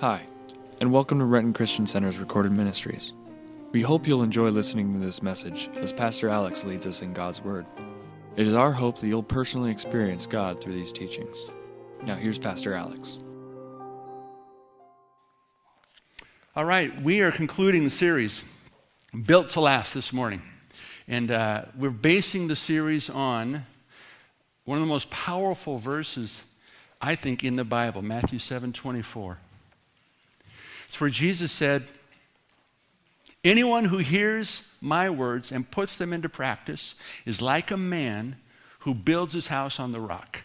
Hi, and welcome to Renton Christian Center's recorded ministries. We hope you'll enjoy listening to this message as Pastor Alex leads us in God's Word. It is our hope that you'll personally experience God through these teachings. Now, here's Pastor Alex. All right, we are concluding the series, Built to Last, this morning. And uh, we're basing the series on one of the most powerful verses, I think, in the Bible, Matthew 7 24. It's where Jesus said, Anyone who hears my words and puts them into practice is like a man who builds his house on the rock.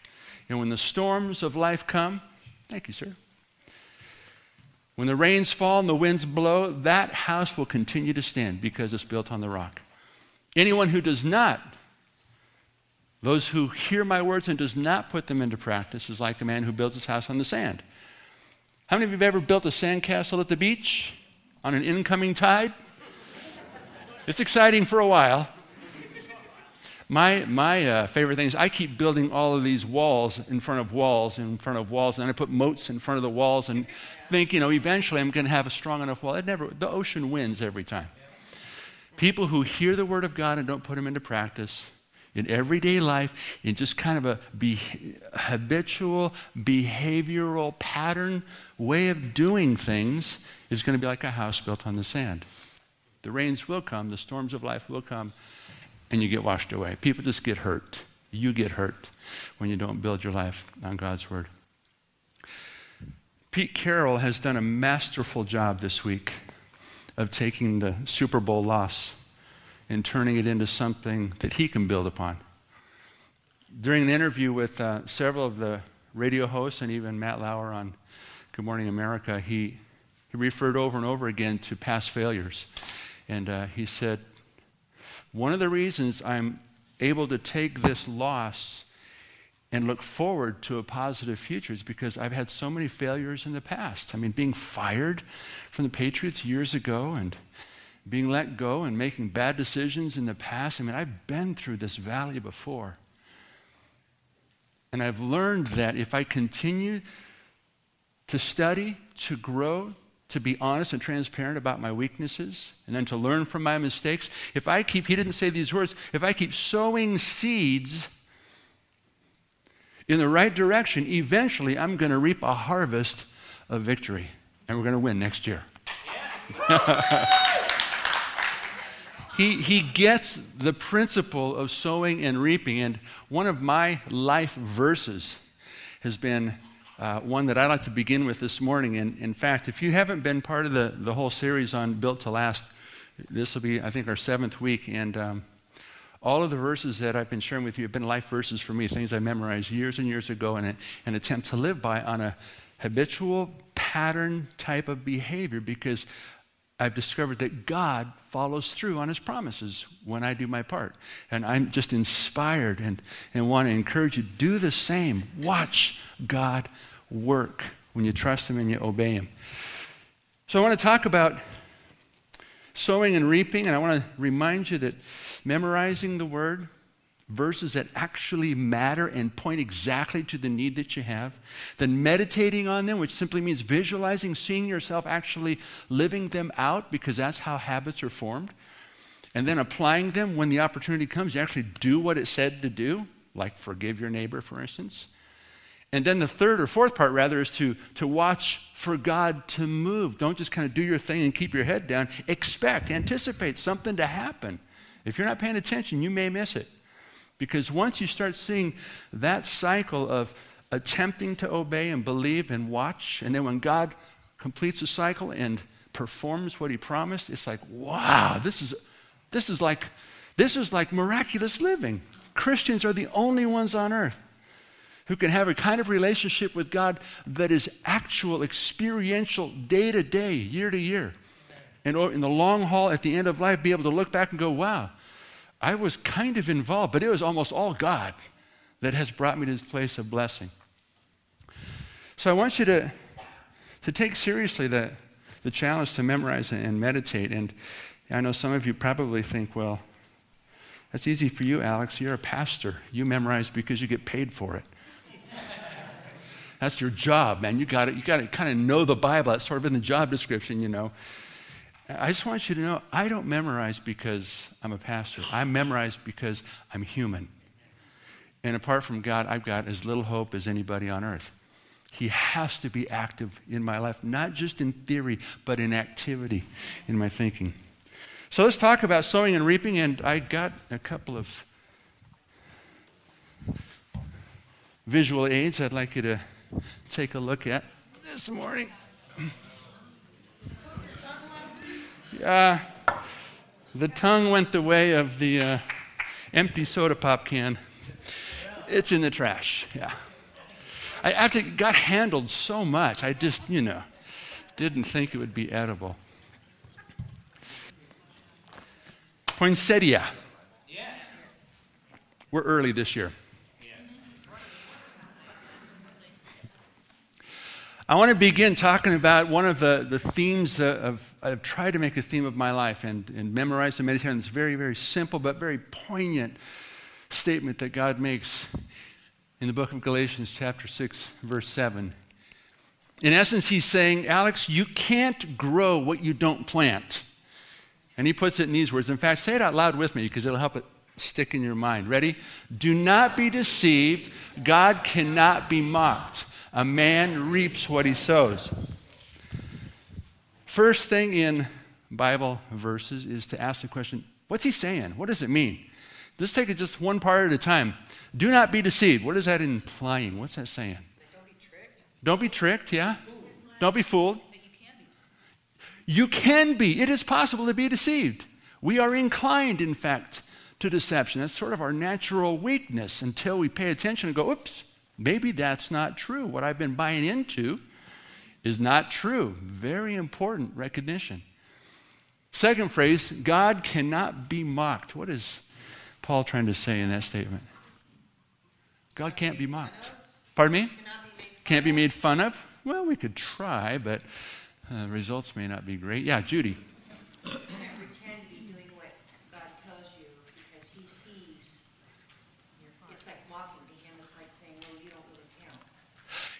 And when the storms of life come, thank you, sir. When the rains fall and the winds blow, that house will continue to stand because it's built on the rock. Anyone who does not, those who hear my words and does not put them into practice, is like a man who builds his house on the sand. How many of you have ever built a sandcastle at the beach on an incoming tide? It's exciting for a while. My, my uh, favorite thing is I keep building all of these walls in front of walls, in front of walls, and I put moats in front of the walls and think, you know, eventually I'm going to have a strong enough wall. It never, the ocean wins every time. People who hear the word of God and don't put them into practice in everyday life, in just kind of a be, habitual, behavioral pattern way of doing things, is going to be like a house built on the sand. The rains will come, the storms of life will come, and you get washed away. People just get hurt. You get hurt when you don't build your life on God's Word. Pete Carroll has done a masterful job this week of taking the Super Bowl loss and turning it into something that he can build upon. During an interview with uh, several of the radio hosts and even Matt Lauer on Good Morning America, he, he referred over and over again to past failures. And uh, he said, One of the reasons I'm able to take this loss and look forward to a positive future is because I've had so many failures in the past. I mean, being fired from the Patriots years ago and being let go and making bad decisions in the past. I mean, I've been through this valley before. And I've learned that if I continue to study, to grow, to be honest and transparent about my weaknesses and then to learn from my mistakes. If I keep, he didn't say these words, if I keep sowing seeds in the right direction, eventually I'm going to reap a harvest of victory and we're going to win next year. he, he gets the principle of sowing and reaping. And one of my life verses has been uh, one that I'd like to begin with this morning. And in fact, if you haven't been part of the, the whole series on Built to Last, this will be, I think, our seventh week. And um, all of the verses that I've been sharing with you have been life verses for me, things I memorized years and years ago and an attempt to live by on a habitual pattern type of behavior because I've discovered that God follows through on his promises when I do my part. And I'm just inspired and, and want to encourage you do the same. Watch God work when you trust him and you obey him. So I want to talk about sowing and reaping, and I want to remind you that memorizing the word verses that actually matter and point exactly to the need that you have, then meditating on them, which simply means visualizing, seeing yourself actually living them out, because that's how habits are formed, and then applying them when the opportunity comes. You actually do what it said to do, like forgive your neighbor, for instance. And then the third or fourth part, rather, is to, to watch for God to move. Don't just kind of do your thing and keep your head down. Expect, anticipate something to happen. If you're not paying attention, you may miss it. Because once you start seeing that cycle of attempting to obey and believe and watch, and then when God completes the cycle and performs what he promised, it's like, wow, this is, this is like this is like miraculous living. Christians are the only ones on earth who can have a kind of relationship with God that is actual, experiential, day to day, year to year. And in the long haul, at the end of life, be able to look back and go, wow, I was kind of involved, but it was almost all God that has brought me to this place of blessing. So I want you to, to take seriously the, the challenge to memorize and meditate. And I know some of you probably think, well, that's easy for you, Alex. You're a pastor. You memorize because you get paid for it. That's your job, man. You got You got to kind of know the Bible. That's sort of in the job description, you know. I just want you to know I don't memorize because I'm a pastor. I memorize because I'm human. And apart from God, I've got as little hope as anybody on earth. He has to be active in my life, not just in theory, but in activity in my thinking. So let's talk about sowing and reaping. And I got a couple of visual aids I'd like you to take a look at this morning. Yeah, the tongue went the way of the uh, empty soda pop can. It's in the trash, yeah. I, after it got handled so much, I just, you know, didn't think it would be edible. Poinsettia. We're early this year. I want to begin talking about one of the, the themes of, I've tried to make a theme of my life and, and memorize and meditate on this very, very simple but very poignant statement that God makes in the book of Galatians, chapter 6, verse 7. In essence, he's saying, Alex, you can't grow what you don't plant. And he puts it in these words. In fact, say it out loud with me because it'll help it stick in your mind. Ready? Do not be deceived. God cannot be mocked. A man reaps what he sows. First thing in Bible verses is to ask the question what's he saying? What does it mean? Let's take it just one part at a time. Do not be deceived. What is that implying? What's that saying? Don't be tricked. Don't be tricked, yeah? Don't be fooled. You can be. It is possible to be deceived. We are inclined, in fact, to deception. That's sort of our natural weakness until we pay attention and go, oops, maybe that's not true. What I've been buying into is not true. Very important recognition. Second phrase God cannot be mocked. What is Paul trying to say in that statement? God can't be mocked. Pardon me? Can't be made fun of? Well, we could try, but uh, results may not be great. Yeah, Judy.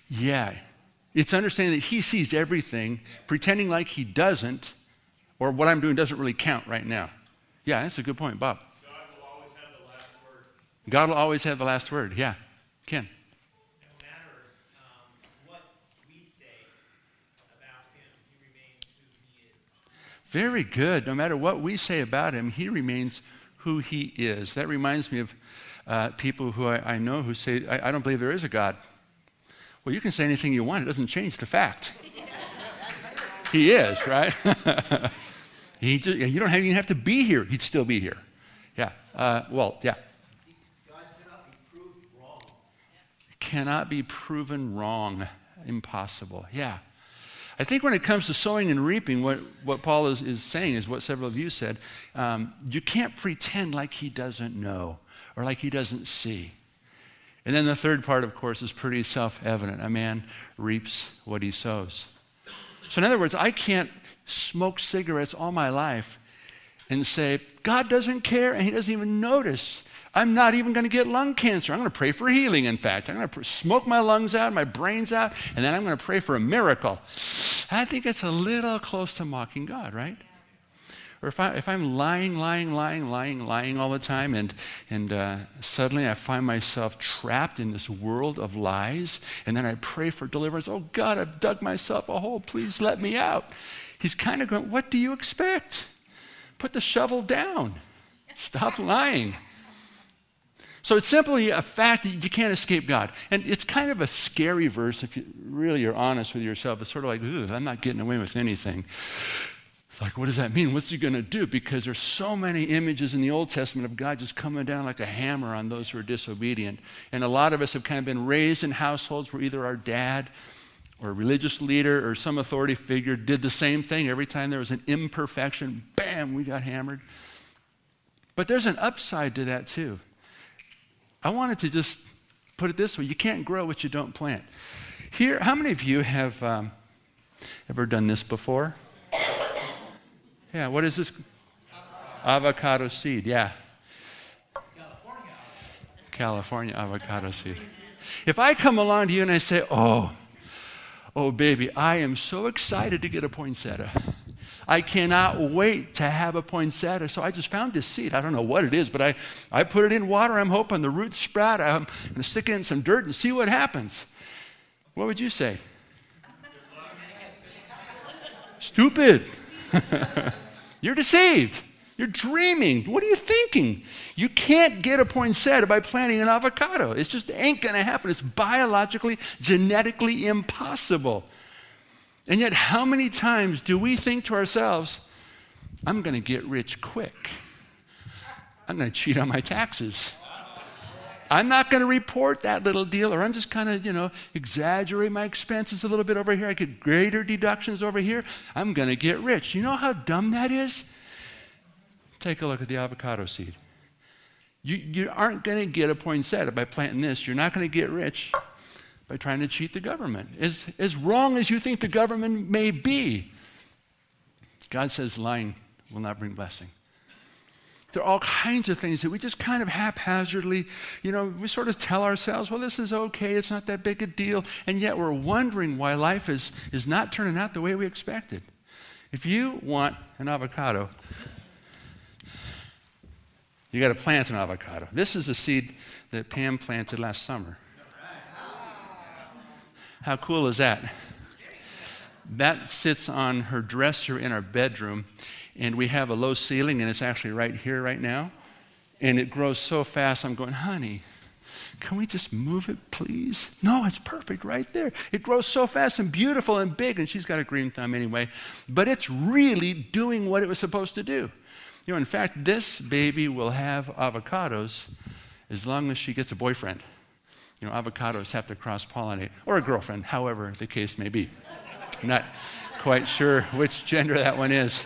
Yeah, it's understanding that He sees everything, pretending like He doesn't, or what I'm doing doesn't really count right now. Yeah, that's a good point, Bob. God will always have the last word. God will always have the last word. Yeah, Ken. No matter um, what we say about him, he remains who he is. Very good. No matter what we say about him, he remains who he is. That reminds me of uh, people who I, I, know who say, I, I, don't believe there is a God. Well, you can say anything you want, it doesn't change the fact. he is, right? he just, you don't have, even have to be here, he'd still be here. Yeah. Uh, well, yeah. God cannot be proved wrong. Cannot be proven wrong. Impossible. Yeah. I think when it comes to sowing and reaping, what, what Paul is, is saying is what several of you said. Um, you can't pretend like he doesn't know or like he doesn't see. And then the third part, of course, is pretty self evident. A man reaps what he sows. So, in other words, I can't smoke cigarettes all my life and say, God doesn't care and he doesn't even notice. I'm not even going to get lung cancer. I'm going to pray for healing, in fact. I'm going to smoke my lungs out, my brains out, and then I'm going to pray for a miracle. I think it's a little close to mocking God, right? Or if, I, if I'm lying, lying, lying, lying, lying all the time, and, and uh, suddenly I find myself trapped in this world of lies, and then I pray for deliverance. Oh, God, I've dug myself a hole. Please let me out. He's kind of going, What do you expect? Put the shovel down. Stop lying. So it's simply a fact that you can't escape God. And it's kind of a scary verse if you really are honest with yourself. It's sort of like, I'm not getting away with anything. It's like, what does that mean? What's he going to do? Because there's so many images in the Old Testament of God just coming down like a hammer on those who are disobedient. And a lot of us have kind of been raised in households where either our dad or a religious leader or some authority figure did the same thing. Every time there was an imperfection, bam, we got hammered. But there's an upside to that too. I wanted to just put it this way you can't grow what you don't plant. Here, how many of you have um, ever done this before? Yeah, what is this? Avocado seed, yeah. California. California avocado seed. If I come along to you and I say, oh, oh, baby, I am so excited to get a poinsettia. I cannot wait to have a poinsettia. So I just found this seed. I don't know what it is, but I, I put it in water. I'm hoping the roots sprout. I'm going to stick it in some dirt and see what happens. What would you say? Stupid. You're deceived. You're dreaming. What are you thinking? You can't get a poinsettia by planting an avocado. It just ain't going to happen. It's biologically, genetically impossible. And yet, how many times do we think to ourselves, I'm going to get rich quick? I'm going to cheat on my taxes. I'm not going to report that little deal, or I'm just kind of, you know, exaggerate my expenses a little bit over here. I get greater deductions over here. I'm going to get rich. You know how dumb that is? Take a look at the avocado seed. You, you aren't going to get a poinsettia by planting this. You're not going to get rich by trying to cheat the government. As, as wrong as you think the government may be, God says lying will not bring blessing. There are all kinds of things that we just kind of haphazardly, you know, we sort of tell ourselves, well, this is okay, it's not that big a deal, and yet we're wondering why life is, is not turning out the way we expected. If you want an avocado, you got to plant an avocado. This is a seed that Pam planted last summer. How cool is that? That sits on her dresser in our bedroom, and we have a low ceiling, and it's actually right here right now. And it grows so fast, I'm going, honey, can we just move it, please? No, it's perfect right there. It grows so fast and beautiful and big, and she's got a green thumb anyway. But it's really doing what it was supposed to do. You know, in fact, this baby will have avocados as long as she gets a boyfriend. You know, avocados have to cross pollinate, or a girlfriend, however the case may be. Not quite sure which gender that one is.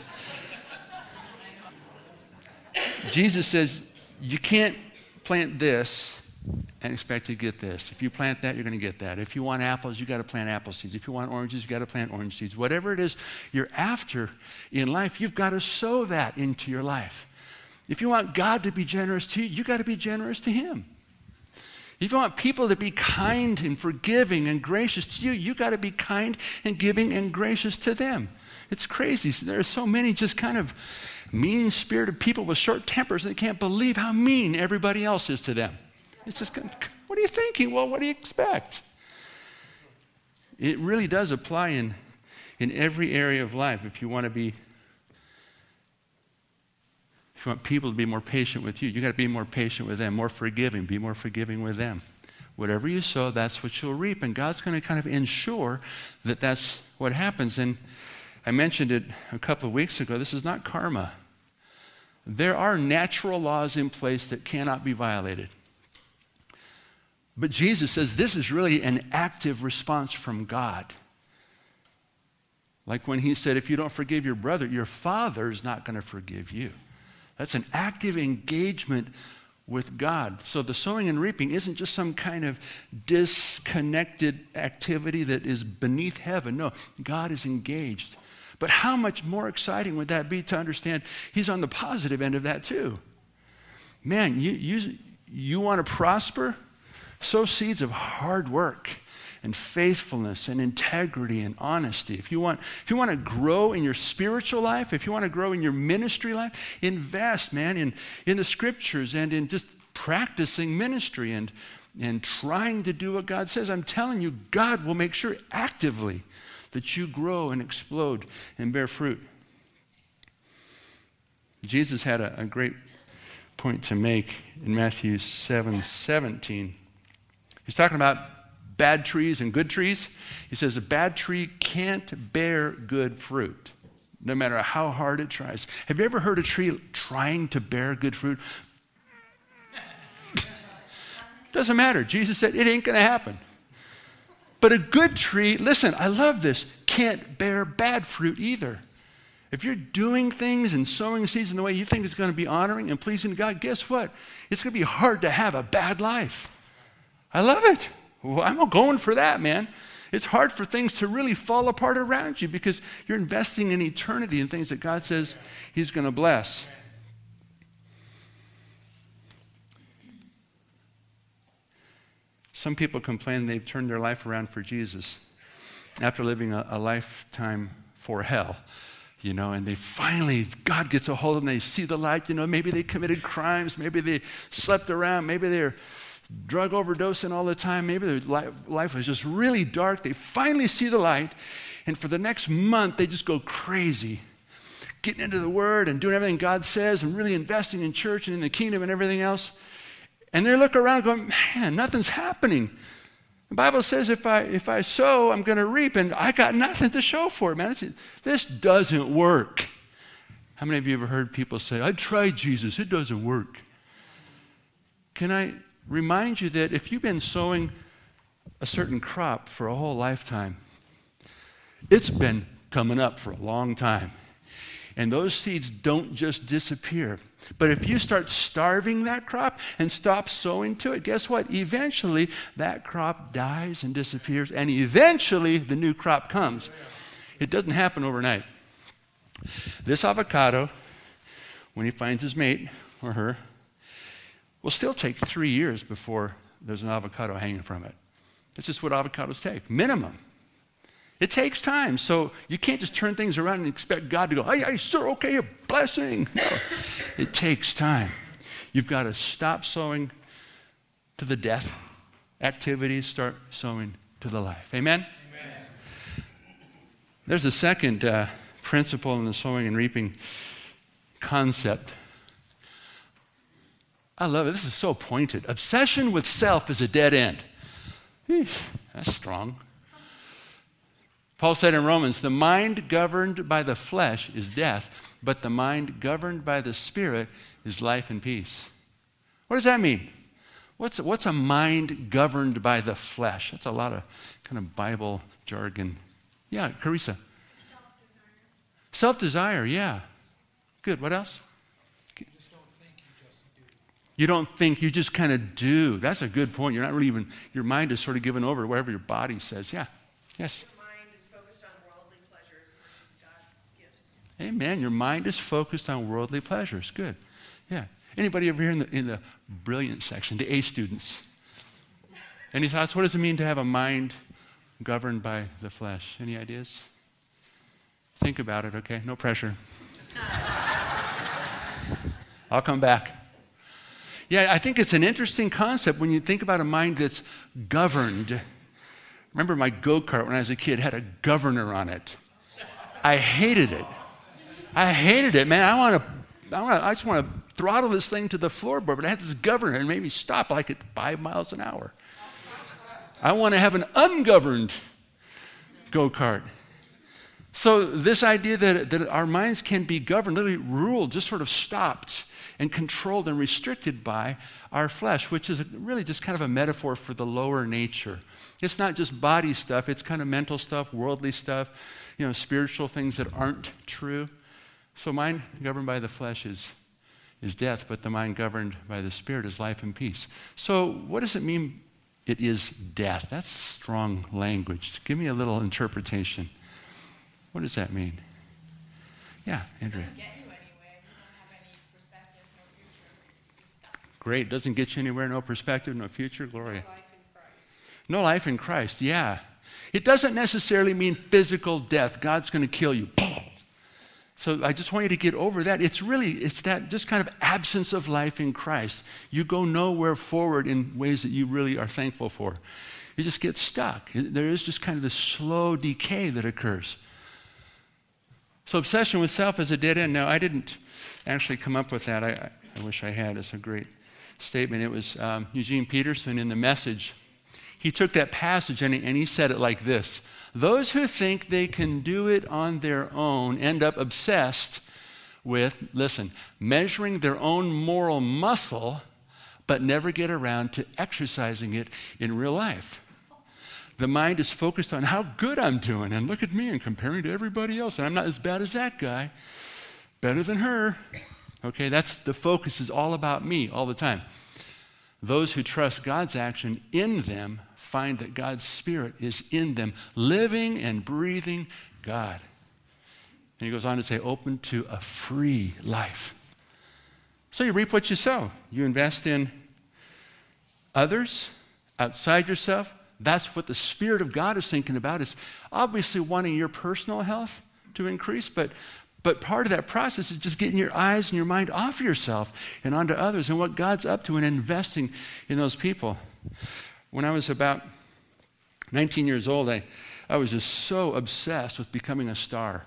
Jesus says, You can't plant this and expect to get this. If you plant that, you're going to get that. If you want apples, you got to plant apple seeds. If you want oranges, you got to plant orange seeds. Whatever it is you're after in life, you've got to sow that into your life. If you want God to be generous to you, you got to be generous to Him. If you want people to be kind and forgiving and gracious to you, you got to be kind and giving and gracious to them. It's crazy. There are so many just kind of mean spirited people with short tempers that can't believe how mean everybody else is to them. It's just, what are you thinking? Well, what do you expect? It really does apply in, in every area of life. If you want to be, if you want people to be more patient with you, you got to be more patient with them, more forgiving, be more forgiving with them. Whatever you sow, that's what you'll reap. And God's going to kind of ensure that that's what happens. And I mentioned it a couple of weeks ago. This is not karma. There are natural laws in place that cannot be violated. But Jesus says this is really an active response from God. Like when he said, if you don't forgive your brother, your father is not going to forgive you. That's an active engagement with God. So the sowing and reaping isn't just some kind of disconnected activity that is beneath heaven. No, God is engaged. But how much more exciting would that be to understand He's on the positive end of that too? Man, you, you, you want to prosper? Sow seeds of hard work and faithfulness and integrity and honesty. If you want, if you want to grow in your spiritual life, if you want to grow in your ministry life, invest, man, in, in the scriptures and in just practicing ministry and, and trying to do what God says. I'm telling you, God will make sure actively that you grow and explode and bear fruit. Jesus had a, a great point to make in Matthew 7 17. He's talking about bad trees and good trees. He says a bad tree can't bear good fruit, no matter how hard it tries. Have you ever heard a tree trying to bear good fruit? Doesn't matter. Jesus said it ain't going to happen. But a good tree, listen, I love this, can't bear bad fruit either. If you're doing things and sowing seeds in the way you think is going to be honoring and pleasing to God, guess what? It's going to be hard to have a bad life. I love it. Well, I'm going for that, man. It's hard for things to really fall apart around you because you're investing in eternity and things that God says He's going to bless. Some people complain they've turned their life around for Jesus after living a, a lifetime for hell you know, and they finally, God gets a hold of them, they see the light, you know, maybe they committed crimes, maybe they slept around, maybe they're drug overdosing all the time, maybe their life was just really dark. They finally see the light, and for the next month, they just go crazy, getting into the Word and doing everything God says and really investing in church and in the kingdom and everything else. And they look around going, man, nothing's happening. The Bible says if I, if I sow, I'm going to reap, and I got nothing to show for it, man. This doesn't work. How many of you ever heard people say, I tried Jesus, it doesn't work? Can I remind you that if you've been sowing a certain crop for a whole lifetime, it's been coming up for a long time. And those seeds don't just disappear. But if you start starving that crop and stop sowing to it, guess what? Eventually that crop dies and disappears, and eventually the new crop comes. It doesn't happen overnight. This avocado, when he finds his mate or her, will still take three years before there's an avocado hanging from it. That's just what avocados take, minimum. It takes time. So you can't just turn things around and expect God to go, hey, hey, sir, okay, a blessing. No, it takes time. You've got to stop sowing to the death activities, start sowing to the life. Amen? Amen. There's a second uh, principle in the sowing and reaping concept. I love it. This is so pointed. Obsession with self is a dead end. Eesh, that's strong. Paul said in Romans, the mind governed by the flesh is death, but the mind governed by the Spirit is life and peace. What does that mean? What's, what's a mind governed by the flesh? That's a lot of kind of Bible jargon. Yeah, Carissa. Self desire, yeah. Good. What else? You don't think, you just do. you don't think, you just kind of do. That's a good point. You're not really even, your mind is sort of given over to whatever your body says. Yeah. Yes. Amen. Your mind is focused on worldly pleasures. Good. Yeah. Anybody over here in the, in the brilliant section, the A students? Any thoughts? What does it mean to have a mind governed by the flesh? Any ideas? Think about it, okay? No pressure. I'll come back. Yeah, I think it's an interesting concept when you think about a mind that's governed. Remember my go kart when I was a kid had a governor on it. I hated it. I hated it, man. I want to, I, want to, I just want to throttle this thing to the floorboard, but I had this governor and made me stop like at five miles an hour. I want to have an ungoverned go kart. So, this idea that, that our minds can be governed, literally ruled, just sort of stopped and controlled and restricted by our flesh, which is really just kind of a metaphor for the lower nature. It's not just body stuff, it's kind of mental stuff, worldly stuff, you know, spiritual things that aren't true. So, mind governed by the flesh is, is death, but the mind governed by the Spirit is life and peace. So, what does it mean it is death? That's strong language. Give me a little interpretation. What does that mean? Yeah, Andrea. Great. Doesn't get you anywhere. No perspective, no future. Gloria. No life in Christ. Yeah. It doesn't necessarily mean physical death. God's going to kill you. So I just want you to get over that. It's really, it's that just kind of absence of life in Christ. You go nowhere forward in ways that you really are thankful for. You just get stuck. There is just kind of this slow decay that occurs. So obsession with self is a dead end. Now, I didn't actually come up with that. I, I wish I had. It's a great statement. It was um, Eugene Peterson in the message. He took that passage and he, and he said it like this those who think they can do it on their own end up obsessed with, listen, measuring their own moral muscle, but never get around to exercising it in real life. The mind is focused on how good I'm doing, and look at me and comparing to everybody else, and I'm not as bad as that guy, better than her. Okay, that's the focus is all about me all the time. Those who trust God's action in them find that God's Spirit is in them, living and breathing God. And he goes on to say, open to a free life. So you reap what you sow. You invest in others, outside yourself. That's what the Spirit of God is thinking about, is obviously wanting your personal health to increase, but, but part of that process is just getting your eyes and your mind off yourself and onto others and what God's up to and investing in those people. When I was about 19 years old, I, I was just so obsessed with becoming a star.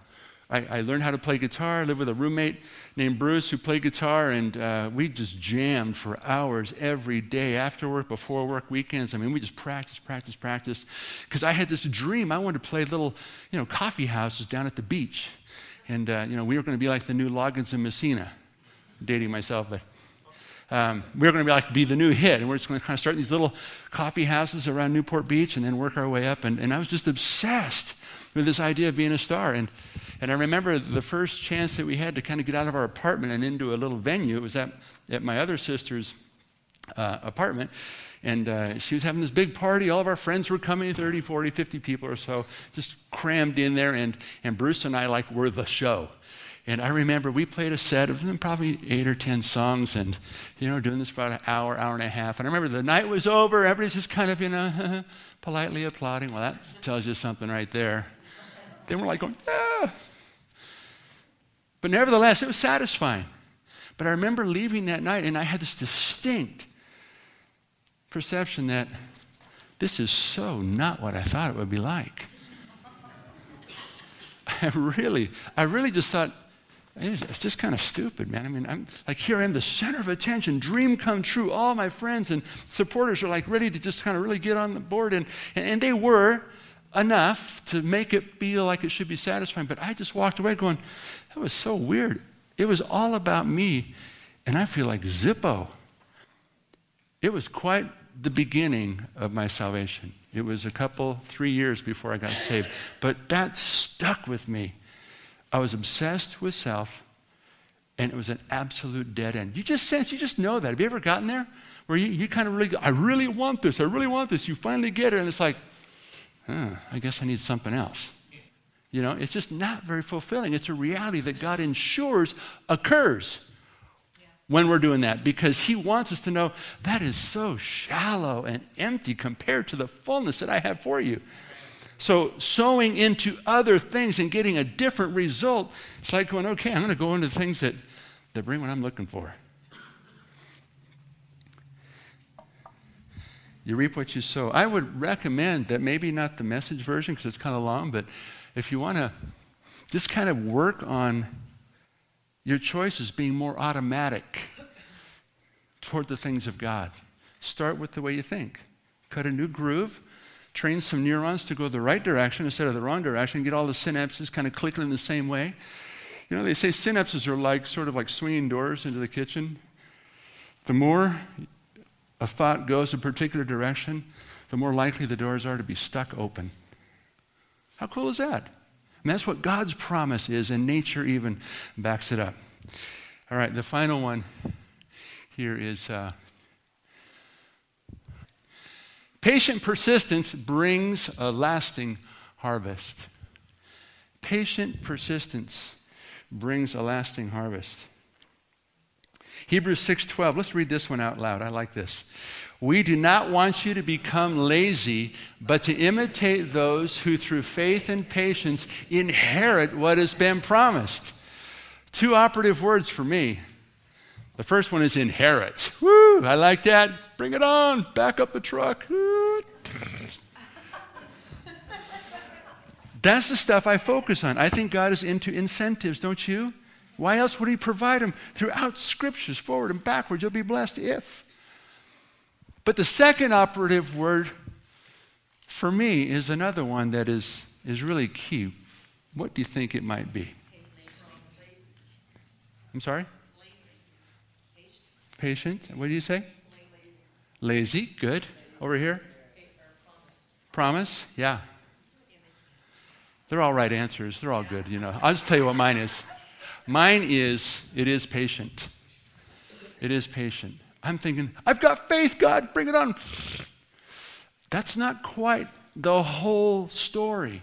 I, I learned how to play guitar. I lived with a roommate named Bruce who played guitar, and uh, we just jammed for hours every day, after work, before work, weekends. I mean, we just practiced, practiced, practiced. Because I had this dream. I wanted to play little, you know, coffee houses down at the beach. And, uh, you know, we were going to be like the new Loggins and Messina. dating myself, but um, We're going to be like be the new hit, and we're just going to kind of start these little coffee houses around Newport Beach, and then work our way up. And, and I was just obsessed with this idea of being a star. And and I remember the first chance that we had to kind of get out of our apartment and into a little venue. It was at, at my other sister's uh, apartment. And uh, she was having this big party. All of our friends were coming 30, 40, 50 people or so, just crammed in there. And, and Bruce and I, like, were the show. And I remember we played a set of probably eight or ten songs and, you know, doing this for about an hour, hour and a half. And I remember the night was over. Everybody's just kind of, you know, politely applauding. Well, that tells you something right there. Then we're like going, ah. But nevertheless, it was satisfying. But I remember leaving that night and I had this distinct perception that this is so not what I thought it would be like. I really, I really just thought, it's just kind of stupid, man. I mean, I'm like here I am, the center of attention, dream come true. All my friends and supporters are like ready to just kind of really get on the board, and, and, and they were enough to make it feel like it should be satisfying. But I just walked away going, that was so weird. It was all about me, and I feel like Zippo. It was quite the beginning of my salvation. It was a couple, three years before I got saved. But that stuck with me. I was obsessed with self, and it was an absolute dead end. You just sense, you just know that. Have you ever gotten there? Where you, you kind of really, I really want this, I really want this. You finally get it, and it's like, huh, I guess I need something else. You know, it's just not very fulfilling. It's a reality that God ensures occurs when we're doing that because He wants us to know that is so shallow and empty compared to the fullness that I have for you. So, sowing into other things and getting a different result, it's like going, okay, I'm going to go into things that, that bring what I'm looking for. You reap what you sow. I would recommend that maybe not the message version because it's kind of long, but if you want to just kind of work on your choices being more automatic toward the things of God, start with the way you think. Cut a new groove, train some neurons to go the right direction instead of the wrong direction, get all the synapses kind of clicking in the same way. You know, they say synapses are like sort of like swinging doors into the kitchen. The more a thought goes a particular direction, the more likely the doors are to be stuck open. How cool is that? And that's what God's promise is, and nature even backs it up. All right, the final one here is uh, patient persistence brings a lasting harvest. Patient persistence brings a lasting harvest. Hebrews 6:12. Let's read this one out loud. I like this. We do not want you to become lazy, but to imitate those who through faith and patience inherit what has been promised. Two operative words for me. The first one is inherit. Woo, I like that. Bring it on. Back up the truck. That's the stuff I focus on. I think God is into incentives, don't you? Why else would He provide them throughout scriptures, forward and backwards? You'll be blessed if. But the second operative word for me is another one that is, is really key. What do you think it might be? I'm sorry? Patient. What do you say? Lazy. Good. Over here? Promise. Yeah. They're all right answers. They're all good, you know. I'll just tell you what mine is. Mine is, it is patient. It is patient. I'm thinking, I've got faith, God, bring it on. That's not quite the whole story.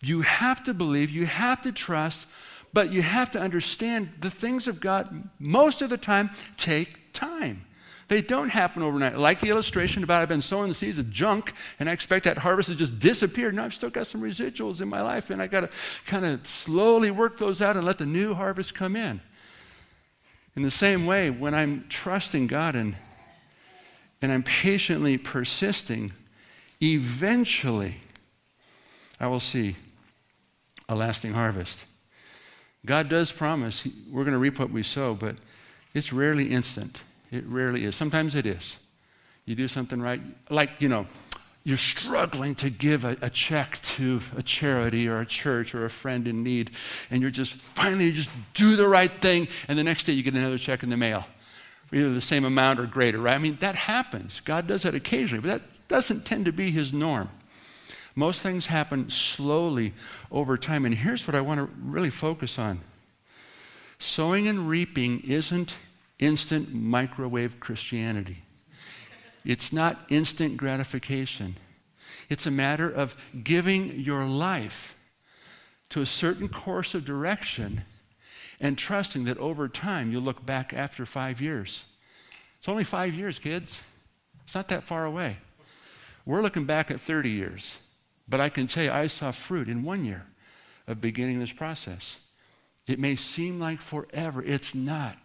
You have to believe, you have to trust, but you have to understand the things of God most of the time take time. They don't happen overnight. Like the illustration about I've been sowing the seeds of junk and I expect that harvest to just disappear. No, I've still got some residuals in my life and I got to kind of slowly work those out and let the new harvest come in. In the same way, when I'm trusting God and, and I'm patiently persisting, eventually I will see a lasting harvest. God does promise we're going to reap what we sow, but it's rarely instant. It rarely is. Sometimes it is. You do something right, like, you know, you're struggling to give a, a, check to a charity or a church or a friend in need, and you're just finally you just do the right thing, and the next day you get another check in the mail, either the same amount or greater, right? I mean, that happens. God does that occasionally, but that doesn't tend to be his norm. Most things happen slowly over time. And here's what I want to really focus on sowing and reaping isn't instant microwave Christianity, it's not instant gratification. It's a matter of giving your life to a certain course of direction and trusting that over time you'll look back after five years. It's only five years, kids. It's not that far away. We're looking back at 30 years. But I can tell you, I saw fruit in one year of beginning this process. It may seem like forever, it's not.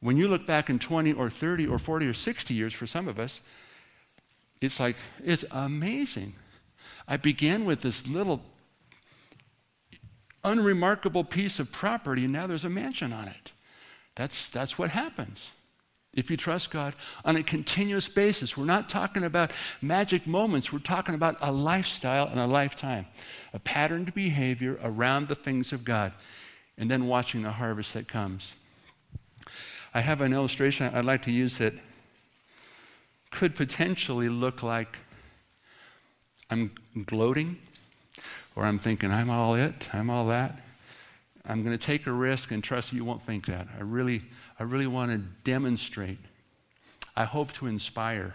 When you look back in 20 or 30 or 40 or 60 years for some of us, it's like, it's amazing. I began with this little unremarkable piece of property, and now there's a mansion on it. That's, that's what happens if you trust God on a continuous basis. We're not talking about magic moments, we're talking about a lifestyle and a lifetime, a patterned behavior around the things of God, and then watching the harvest that comes. I have an illustration I'd like to use that could potentially look like I'm gloating, or I'm thinking, I'm all it, I'm all that. I'm going to take a risk and trust you won't think that. I really, I really want to demonstrate. I hope to inspire.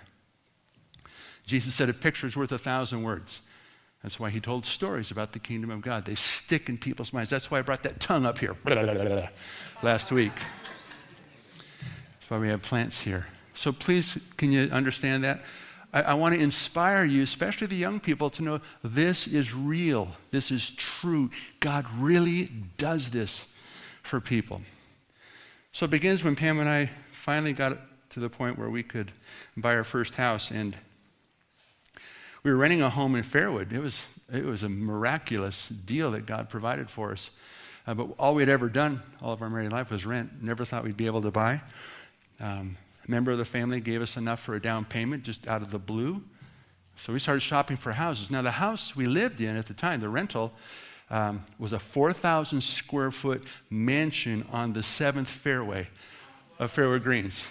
Jesus said a picture is worth a thousand words. That's why he told stories about the kingdom of God. They stick in people's minds. That's why I brought that tongue up here last week. Why we have plants here. So please, can you understand that? I, I want to inspire you, especially the young people, to know this is real. This is true. God really does this for people. So it begins when Pam and I finally got to the point where we could buy our first house. And we were renting a home in Fairwood. It was, it was a miraculous deal that God provided for us. Uh, but all we'd ever done all of our married life was rent. Never thought we'd be able to buy. Um, a member of the family gave us enough for a down payment just out of the blue. So we started shopping for houses. Now, the house we lived in at the time, the rental, um, was a 4,000 square foot mansion on the seventh fairway of Fairwood Greens.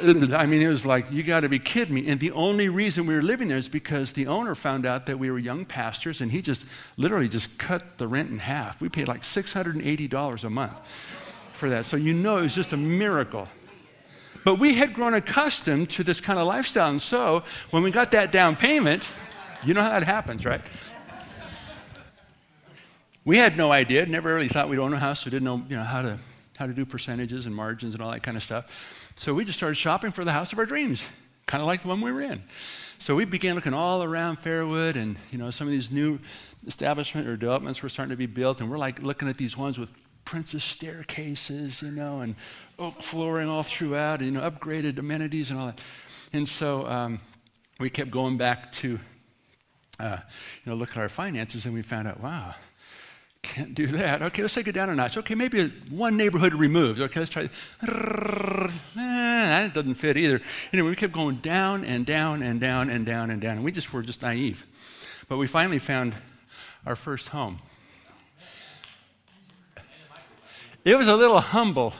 I mean, it was like, you got to be kidding me. And the only reason we were living there is because the owner found out that we were young pastors and he just literally just cut the rent in half. We paid like $680 a month for that. So you know it was just a miracle. But we had grown accustomed to this kind of lifestyle. And so when we got that down payment, you know how that happens, right? We had no idea, never really thought we'd own a house, so didn't know, you know how, to, how to do percentages and margins and all that kind of stuff. So we just started shopping for the house of our dreams, kind of like the one we were in. So we began looking all around Fairwood, and you know some of these new establishment or developments were starting to be built, and we're like looking at these ones with princess staircases, you know, and oak flooring all throughout, and, you know, upgraded amenities and all that. And so um, we kept going back to, uh, you know, look at our finances, and we found out, wow, can't do that. Okay, let's take it down a notch. Okay, maybe one neighborhood removed. Okay, let's try. Eh, that doesn't fit either. Anyway, we kept going down and down and down and down and down, and we just were just naive. But we finally found our first home. It was a little humble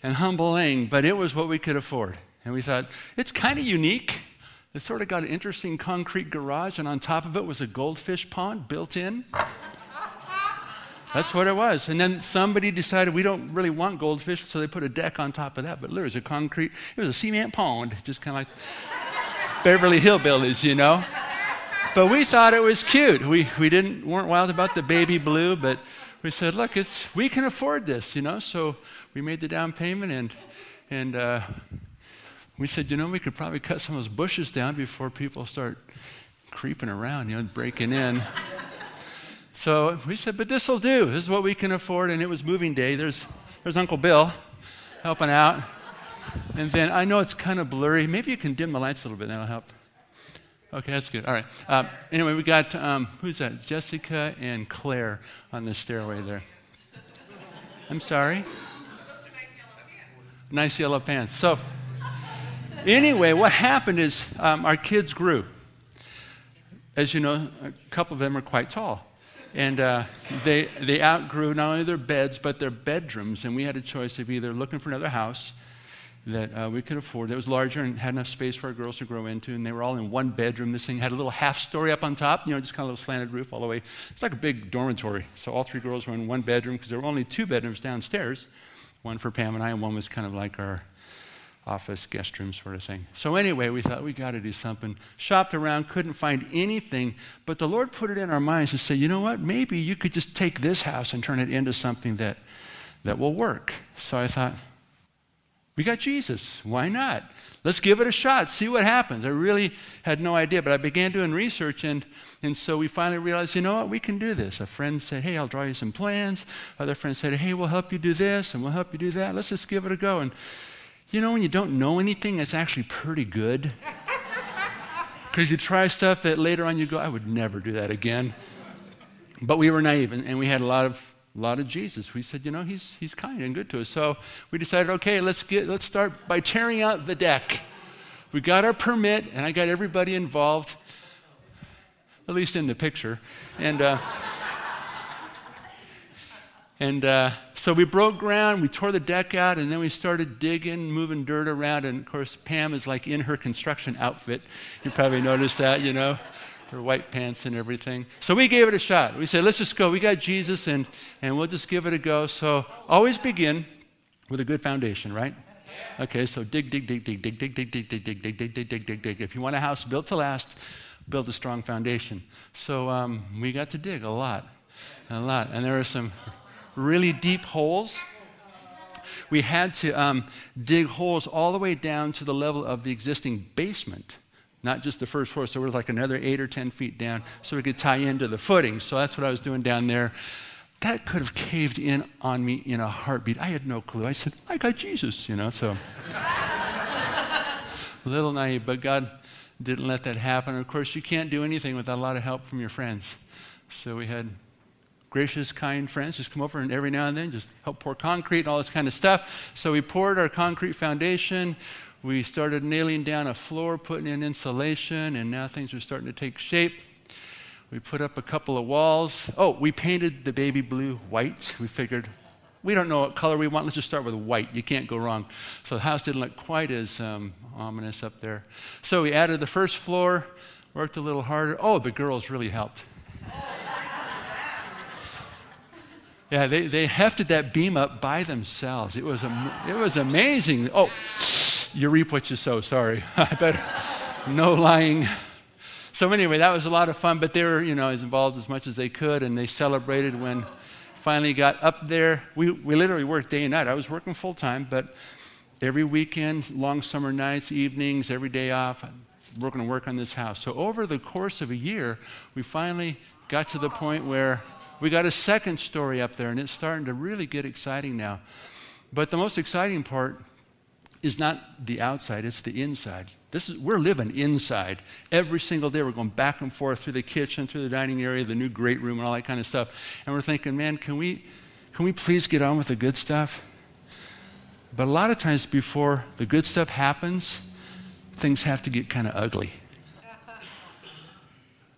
and humbling, but it was what we could afford. And we thought, it's kind of unique. It sort of got an interesting concrete garage, and on top of it was a goldfish pond built in. That's what it was. And then somebody decided we don't really want goldfish, so they put a deck on top of that. But there was a concrete, it was a cement pond, just kind of like Beverly Hillbillies, you know. But we thought it was cute. We, we didn't, weren't wild about the baby blue, but we said, look, it's, we can afford this, you know. So we made the down payment and, And uh, we said, you know, we could probably cut some of those bushes down before people start creeping around, you know, breaking in. so we said, but this will do. This is what we can afford. And it was moving day. There's, there's Uncle Bill helping out. And then I know it's kind of blurry. Maybe you can dim the lights a little bit. That'll help. Okay, that's good. All right. Uh, anyway, we got, um, who's that? Jessica and Claire on the stairway there. I'm sorry? Nice yellow pants. So, anyway, what happened is um, our kids grew. As you know, a couple of them are quite tall. And uh, they, they outgrew not only their beds, but their bedrooms. And we had a choice of either looking for another house that uh, we could afford that was larger and had enough space for our girls to grow into. And they were all in one bedroom. This thing had a little half story up on top, you know, just kind of a little slanted roof all the way. It's like a big dormitory. So all three girls were in one bedroom because there were only two bedrooms downstairs one for Pam and I, and one was kind of like our office guest room sort of thing. So anyway, we thought we got to do something. Shopped around, couldn't find anything, but the Lord put it in our minds to say, you know what? Maybe you could just take this house and turn it into something that that will work. So I thought, we got Jesus. Why not? Let's give it a shot, see what happens. I really had no idea, but I began doing research, and, and so we finally realized, you know what, we can do this. A friend said, hey, I'll draw you some plans. Other friends said, hey, we'll help you do this, and we'll help you do that. Let's just give it a go. And you know, when you don't know anything, it's actually pretty good. Because you try stuff that later on you go, I would never do that again. But we were naive, and, and we had a lot of lot of Jesus. We said, you know, he's, he's kind and good to us. So we decided, okay, let's, get, let's start by tearing out the deck. We got our permit, and I got everybody involved, at least in the picture. And, uh, and uh, so we broke ground, we tore the deck out, and then we started digging, moving dirt around. And of course, Pam is like in her construction outfit. You probably noticed that, you know her white pants and everything. So we gave it a shot. We said, let's just go. We got Jesus and, and we'll just give it a go. So always begin with a good foundation, right? Okay, so dig, dig, dig, dig, dig, dig, dig, dig, dig, dig, dig, dig, dig, dig, dig, dig. If you want a house built to last, build a strong foundation. So um, we got to dig a lot, a lot. And there are some really deep holes. We had to um, dig holes all the way down to the level of the existing basement not just the first floor. So was like another eight or 10 feet down so we could tie into the footing. So that's what I was doing down there. That could have caved in on me in a heartbeat. I had no clue. I said, I got Jesus, you know, so. little naive, but God didn't let that happen. Of course, you can't do anything without a lot of help from your friends. So we had gracious, kind friends just come over and every now and then just help pour concrete and all this kind of stuff. So we poured our concrete foundation. We started nailing down a floor, putting in insulation, and now things are starting to take shape. We put up a couple of walls. Oh, we painted the baby blue white. We figured we don't know what color we want. Let's just start with white. You can't go wrong. So the house didn't look quite as um, ominous up there. So we added the first floor, worked a little harder. Oh, the girls really helped. Yeah, they, they hefted that beam up by themselves. It was, am- it was amazing. Oh, you reap what you sow. Sorry. I better, no lying. So anyway, that was a lot of fun, but they were, you know, as involved as much as they could, and they celebrated when finally got up there. We, we literally worked day and night. I was working full time, but every weekend, long summer nights, evenings, every day off, we're going to work on this house. So over the course of a year, we finally got to the point where we got a second story up there, and it's starting to really get exciting now. But the most exciting part is not the outside, it's the inside. This is, we're living inside. Every single day, we're going back and forth through the kitchen, through the dining area, the new great room, and all that kind of stuff. And we're thinking, man, can we, can we please get on with the good stuff? But a lot of times, before the good stuff happens, things have to get kind of ugly.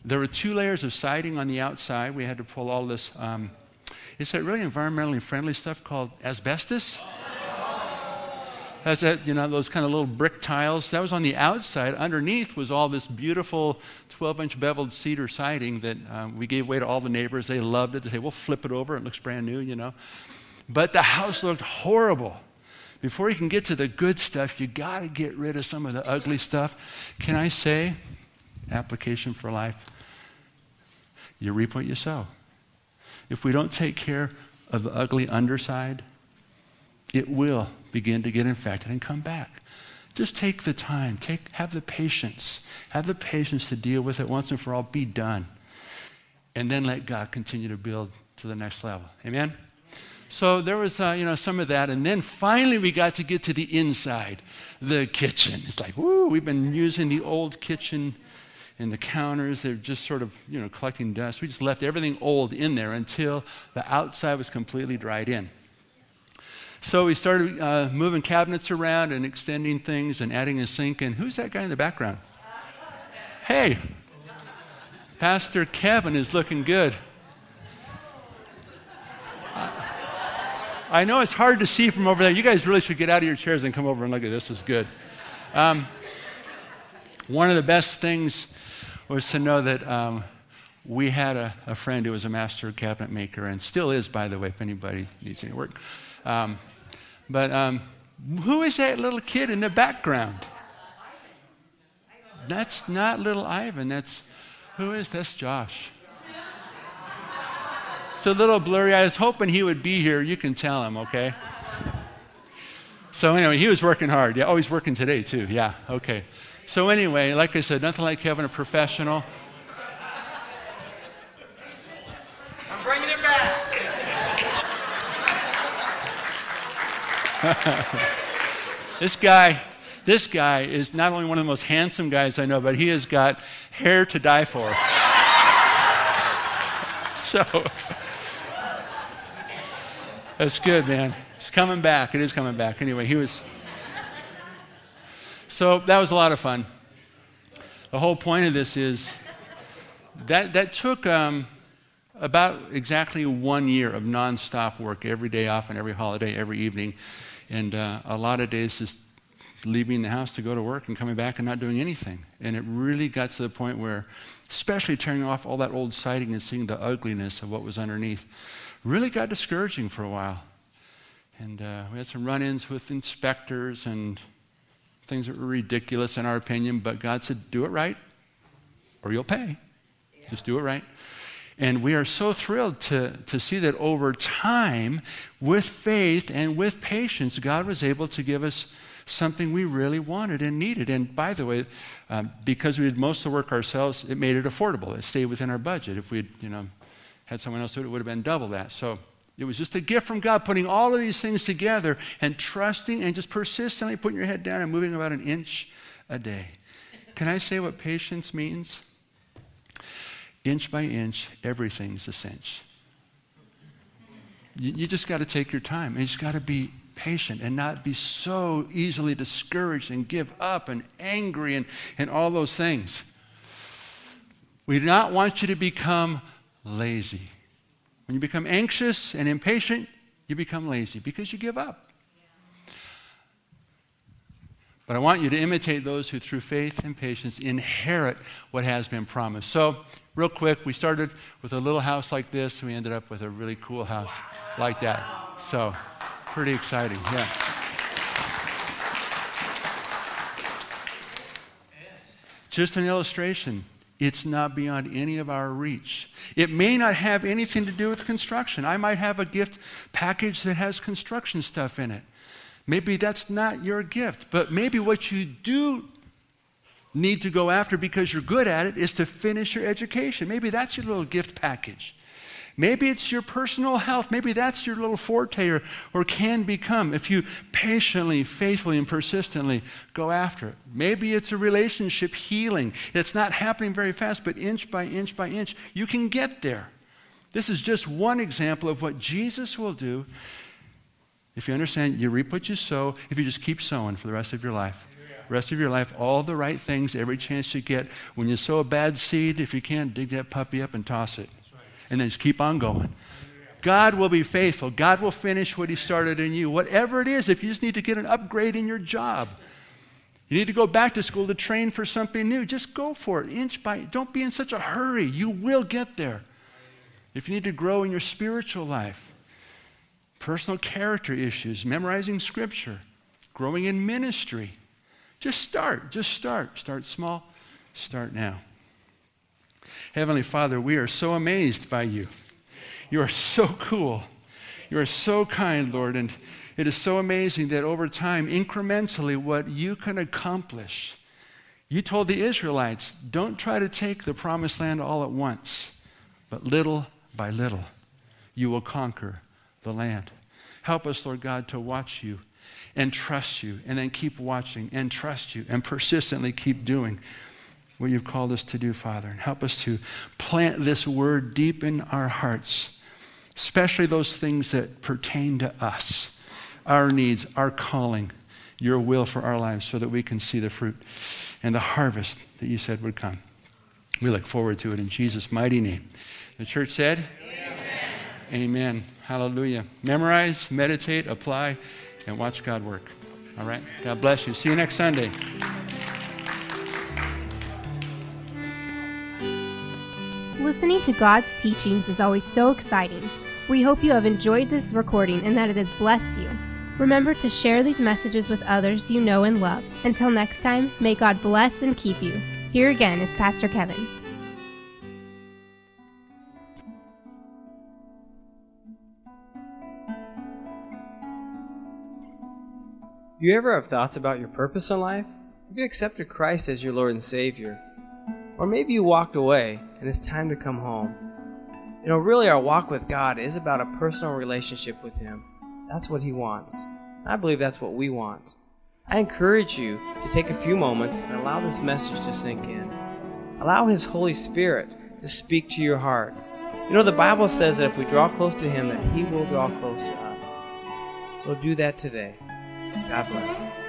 There were two layers of siding on the outside. We had to pull all this, um, it's that really environmentally friendly stuff called asbestos. That's that, you know, those kind of little brick tiles. That was on the outside. Underneath was all this beautiful 12 inch beveled cedar siding that um, we gave away to all the neighbors. They loved it. They said, we'll flip it over. It looks brand new, you know. But the house looked horrible. Before you can get to the good stuff, you got to get rid of some of the ugly stuff. Can I say, application for life? You reap what you sow. If we don't take care of the ugly underside, it will begin to get infected and come back. Just take the time, take, have the patience, have the patience to deal with it once and for all, be done. And then let God continue to build to the next level. Amen? So there was, uh, you know, some of that. And then finally we got to get to the inside, the kitchen. It's like, woo, we've been using the old kitchen and the counters. They're just sort of, you know, collecting dust. We just left everything old in there until the outside was completely dried in. So we started uh, moving cabinets around and extending things and adding a sink. And who's that guy in the background? Hey, Pastor Kevin is looking good. I know it's hard to see from over there. You guys really should get out of your chairs and come over and look at this. Is good. Um, one of the best things was to know that um, we had a, a, friend who was a master cabinet maker and still is, by the way, if anybody needs any work. Um, but um, who is that little kid in the background? That's not little Ivan. That's who is that's Josh. It's a little blurry. I was hoping he would be here. You can tell him, okay? So anyway, he was working hard. Yeah, oh, he's working today too. Yeah, okay. So anyway, like I said, nothing like having a professional. I'm bringing it back. this guy, this guy is not only one of the most handsome guys I know, but he has got hair to die for. so that's good, man. It's coming back. It is coming back. Anyway, he was. So that was a lot of fun. The whole point of this is that, that took um, about exactly one year of nonstop work, every day off and every holiday, every evening, and uh, a lot of days just leaving the house to go to work and coming back and not doing anything. And it really got to the point where, especially tearing off all that old siding and seeing the ugliness of what was underneath, really got discouraging for a while. And uh, we had some run ins with inspectors and things that were ridiculous in our opinion, but God said, do it right or you'll pay. Yeah. Just do it right. And we are so thrilled to, to see that over time, with faith and with patience, God was able to give us something we really wanted and needed. And by the way, um, because we did most of the work ourselves, it made it affordable. It stayed within our budget. If we'd, you know, had someone else do it, it would have been double that. So it was just a gift from God, putting all of these things together and trusting and just persistently putting your head down and moving about an inch a day. Can I say what patience means? Inch by inch, everything's a cinch. You, you just got to take your time. And you just got to be patient and not be so easily discouraged and give up and angry and, and all those things. We do not want you to become lazy. When you become anxious and impatient, you become lazy because you give up. But I want you to imitate those who, through faith and patience, inherit what has been promised. So, real quick, we started with a little house like this, and we ended up with a really cool house like that. So, pretty exciting, yeah. Just an illustration. It's not beyond any of our reach. It may not have anything to do with construction. I might have a gift package that has construction stuff in it. Maybe that's not your gift, but maybe what you do need to go after because you're good at it is to finish your education. Maybe that's your little gift package. Maybe it's your personal health. Maybe that's your little forte or, or can become if you patiently, faithfully, and persistently go after it. Maybe it's a relationship healing. It's not happening very fast, but inch by inch by inch, you can get there. This is just one example of what Jesus will do if you understand, you reap what you sow if you just keep sowing for the rest of your life rest of your life all the right things every chance you get. When you sow a bad seed, if you can't dig that puppy up and toss it and then just keep on going. God will be faithful. God will finish what He started in you. Whatever it is, if you just need to get an upgrade in your job, you need to go back to school to train for something new, just go for it, inch by inch. Don't be in such a hurry. You will get there. If you need to grow in your spiritual life, personal character issues, memorizing scripture, growing in ministry, just start. Just start. Start small. Start now. Heavenly Father, we are so amazed by you. You are so cool. You are so kind, Lord. And, It is so amazing that over time, incrementally, what you can accomplish. You told the Israelites, don't try to take the promised land all at once, but little by little, you will conquer the land. Help us, Lord God, to watch you and trust you, and then keep watching and trust you, and persistently keep doing what you've called us to do, Father. And help us to plant this word deep in our hearts, especially those things that pertain to us, our needs, our calling, your will for our lives, so that we can see the fruit and the harvest that you said would come. We look forward to it in Jesus' mighty name. The church said, Amen. Amen. Hallelujah. Memorize, meditate, apply, and watch God work. All right? God bless you. See you next Sunday. Listening to God's teachings is always so exciting. We hope you have enjoyed this recording and that it has blessed you. Remember to share these messages with others you know and love. Until next time, may God bless and keep you. Here again is Pastor Kevin. You ever have thoughts about your purpose in life? Have you accepted Christ as your Lord and Savior? Or maybe you walked away and it's time to come home. You know, really, our walk with God is about a personal relationship with Him. That's what He wants. I believe that's what we want. I encourage you to take a few moments and allow this message to sink in. Allow His Holy Spirit to speak to your heart. You know, the Bible says that if we draw close to Him, that He will draw close to us. So do that today. God bless.